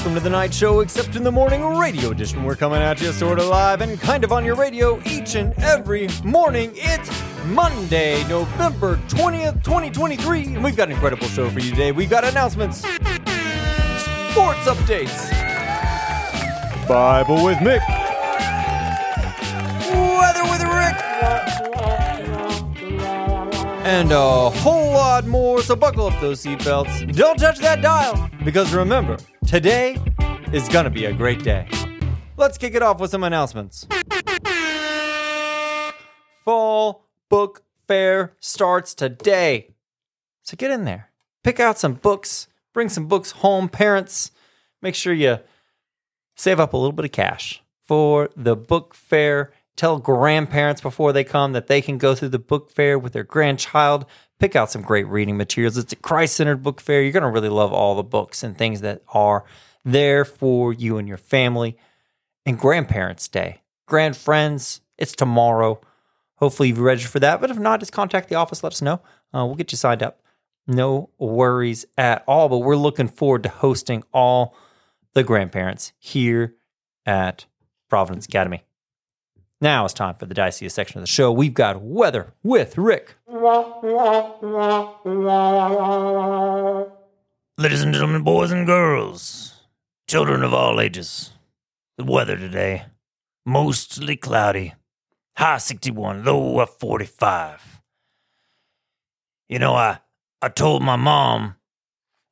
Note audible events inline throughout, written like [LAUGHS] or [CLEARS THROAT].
Welcome to the Knight show, except in the morning radio edition. We're coming at you sort of live and kind of on your radio each and every morning. It's Monday, November 20th, 2023, and we've got an incredible show for you today. We've got announcements, sports updates, Bible with Mick, weather with Rick, and a whole lot more. So buckle up those seatbelts. Don't touch that dial, because remember, today is gonna be a great day. Let's kick it off with some announcements. Fall Book Fair starts today. So get in there. Pick out some books, bring some books home, parents. Make sure you save up a little bit of cash for the book fair. Tell grandparents before they come that they can go through the book fair with their grandchild. Pick out some great reading materials. It's a Christ centered book fair. You're going to really love all the books and things that are there for you and your family. And Grandparents' Day, grand friends, it's tomorrow. Hopefully you've registered for that. But if not, just contact the office. Let us know. Uh, we'll get you signed up. No worries at all. But we're looking forward to hosting all the grandparents here at Providence Academy. Now it's time for the diciest section of the show. We've got weather with Rick. Ladies and gentlemen, boys and girls, children of all ages, the weather today mostly cloudy, high 61, low of 45. You know, I, I told my mom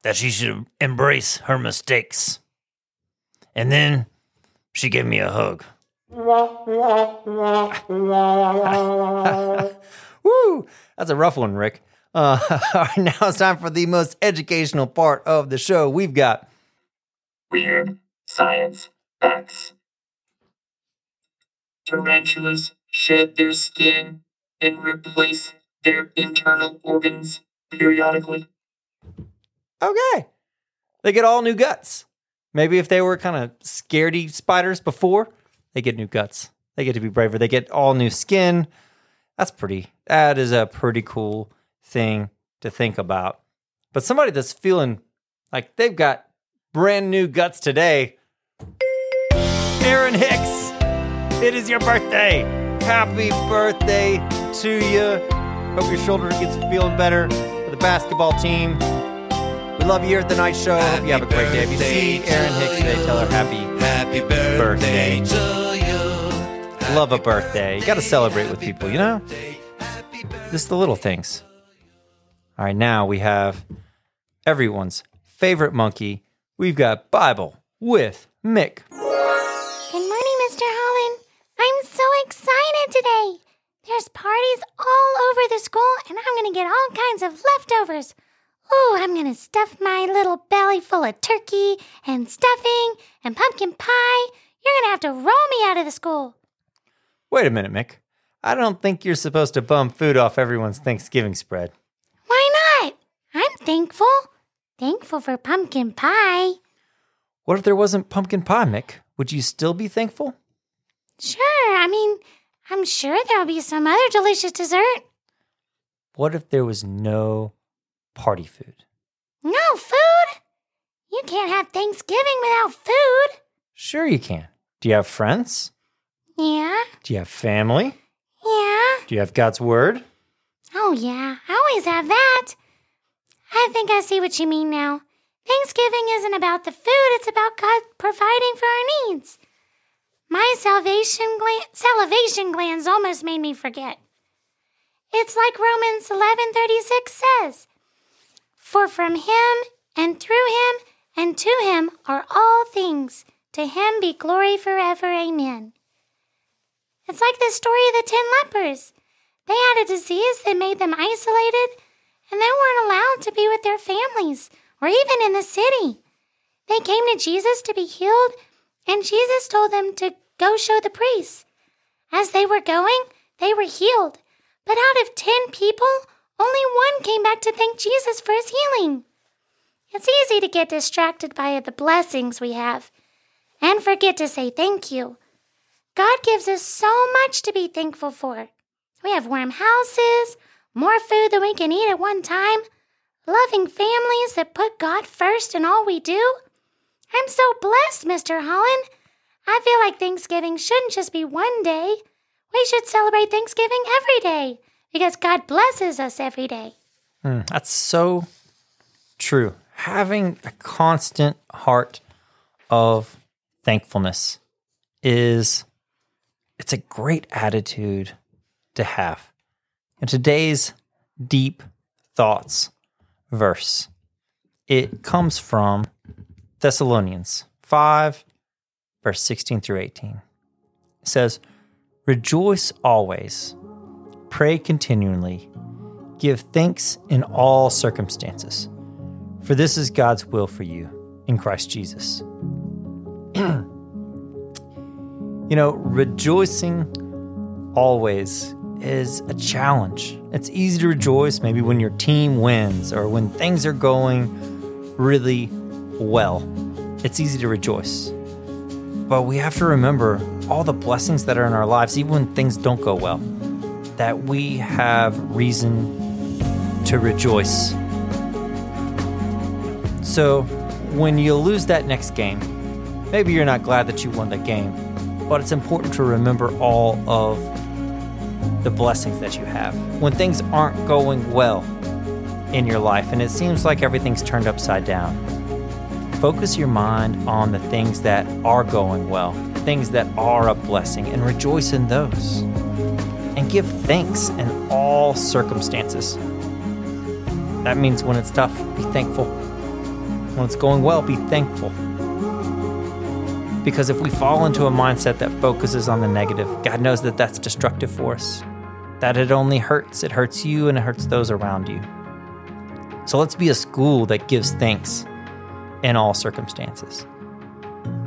that she should embrace her mistakes. And then she gave me a hug. [LAUGHS] Woo! That's a rough one, Rick. Uh, [LAUGHS] all right, now it's time for the most educational part of the show. We've got Weird science facts. Tarantulas shed their skin and replace their internal organs periodically. okay. They get all new guts. Maybe if they were kind of scaredy spiders before, they get new guts. They get to be braver. They get all new skin. That's pretty. That is a pretty cool thing to think about. But somebody that's feeling like they've got brand new guts today, Aaron Hicks, it is your birthday. Happy birthday to you. Hope your shoulder gets feeling better for the basketball team. We love you here at the Knight show. Hope you have a great day. If you see Aaron Hicks today, tell her happy Happy birthday birthday to you. love a birthday. You got to celebrate with people, you know? Just the little things. All right, now we have everyone's favorite monkey. We've got Bible with Mick. Good morning, Mr. Holland. I'm so excited today. There's parties all over the school, and I'm going to get all kinds of leftovers. Ooh, I'm going to stuff my little belly full of turkey and stuffing and pumpkin pie. You're going to have to roll me out of the school. Wait a minute, Mick. I don't think you're supposed to bum food off everyone's Thanksgiving spread. Why not? I'm thankful. Thankful for pumpkin pie. What if there wasn't pumpkin pie, Mick? Would you still be thankful? Sure, I mean, I'm sure there'll be some other delicious dessert. What if there was no party food? No food? You can't have Thanksgiving without food. Sure, you can. Do you have friends? Yeah, Do you have family? yeah. Do you have God's word? Oh, yeah, I always have that. I think I see what you mean now. Thanksgiving isn't about the food, it's about God providing for our needs. My salvation gland, salivation glands almost made me forget. It's like Romans 11:36 says, "For from him and through him and to him are all things. To him be glory forever. Amen." It's like the story of the 10 lepers. They had a disease that made them isolated, and they weren't allowed to be with their families or even in the city. They came to Jesus to be healed, and Jesus told them to go show the priests. As they were going, they were healed. But out of 10 people, only one came back to thank Jesus for his healing. It's easy to get distracted by the blessings we have and forget to say thank you. God gives us so much to be thankful for. We have warm houses, more food than we can eat at one time, loving families that put God first in all we do, I'm so blessed, Mr. Holland. I feel like Thanksgiving shouldn't just be one day. We should celebrate Thanksgiving every day because God blesses us every day. Mm, that's so true. Having a constant heart of thankfulness is it's a great attitude to have. And today's deep thoughts verse it comes from Thessalonians 5 verse 16 through 18. It says, "Rejoice always, pray continually, give thanks in all circumstances, for this is God's will for you in Christ Jesus." [CLEARS THROAT] you know, rejoicing always is a challenge. It's easy to rejoice maybe when your team wins or when things are going really well. It's easy to rejoice. But we have to remember all the blessings that are in our lives, even when things don't go well, that we have reason to rejoice. So when you lose that next game, maybe you're not glad that you won the game, but it's important to remember all of the blessings that you have. When things aren't going well in your life and it seems like everything's turned upside down, focus your mind on the things that are going well, things that are a blessing, and rejoice in those. And give thanks in all circumstances. That means when it's tough, be thankful. When it's going well, be thankful. Because if we fall into a mindset that focuses on the negative, God knows that that's destructive for us. That it only hurts. It hurts you and it hurts those around you. So let's be a school that gives thanks in all circumstances.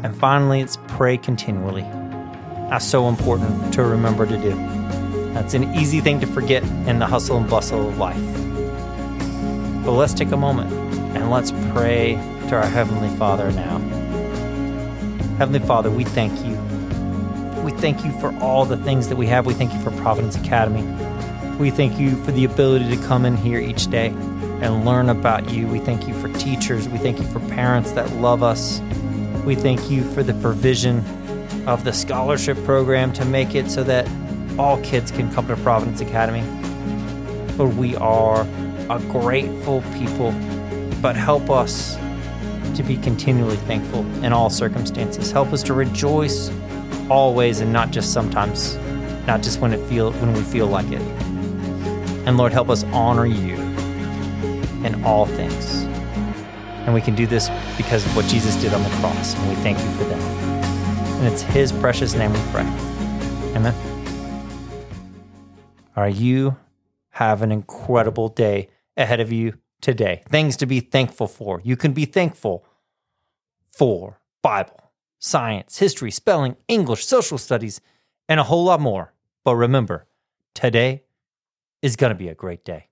And finally, it's pray continually. That's so important to remember to do. That's an easy thing to forget in the hustle and bustle of life. But let's take a moment and let's pray to our Heavenly Father now. Heavenly Father, we thank you. We thank you for all the things that we have. We thank you for Providence Academy. We thank you for the ability to come in here each day and learn about you. We thank you for teachers. We thank you for parents that love us. We thank you for the provision of the scholarship program to make it so that all kids can come to Providence Academy. Lord, we are a grateful people, but help us to be continually thankful in all circumstances. Help us to rejoice always and not just sometimes, not just when it feel when we feel like it. And Lord, help us honor you in all things. And we can do this because of what Jesus did on the cross, and we thank you for that. And it's his precious name we pray. Amen. All right, you have an incredible day ahead of you today. Things to be thankful for. You can be thankful for Bible, science, history, spelling, English, social studies, and a whole lot more. But remember, today is going to be a great day.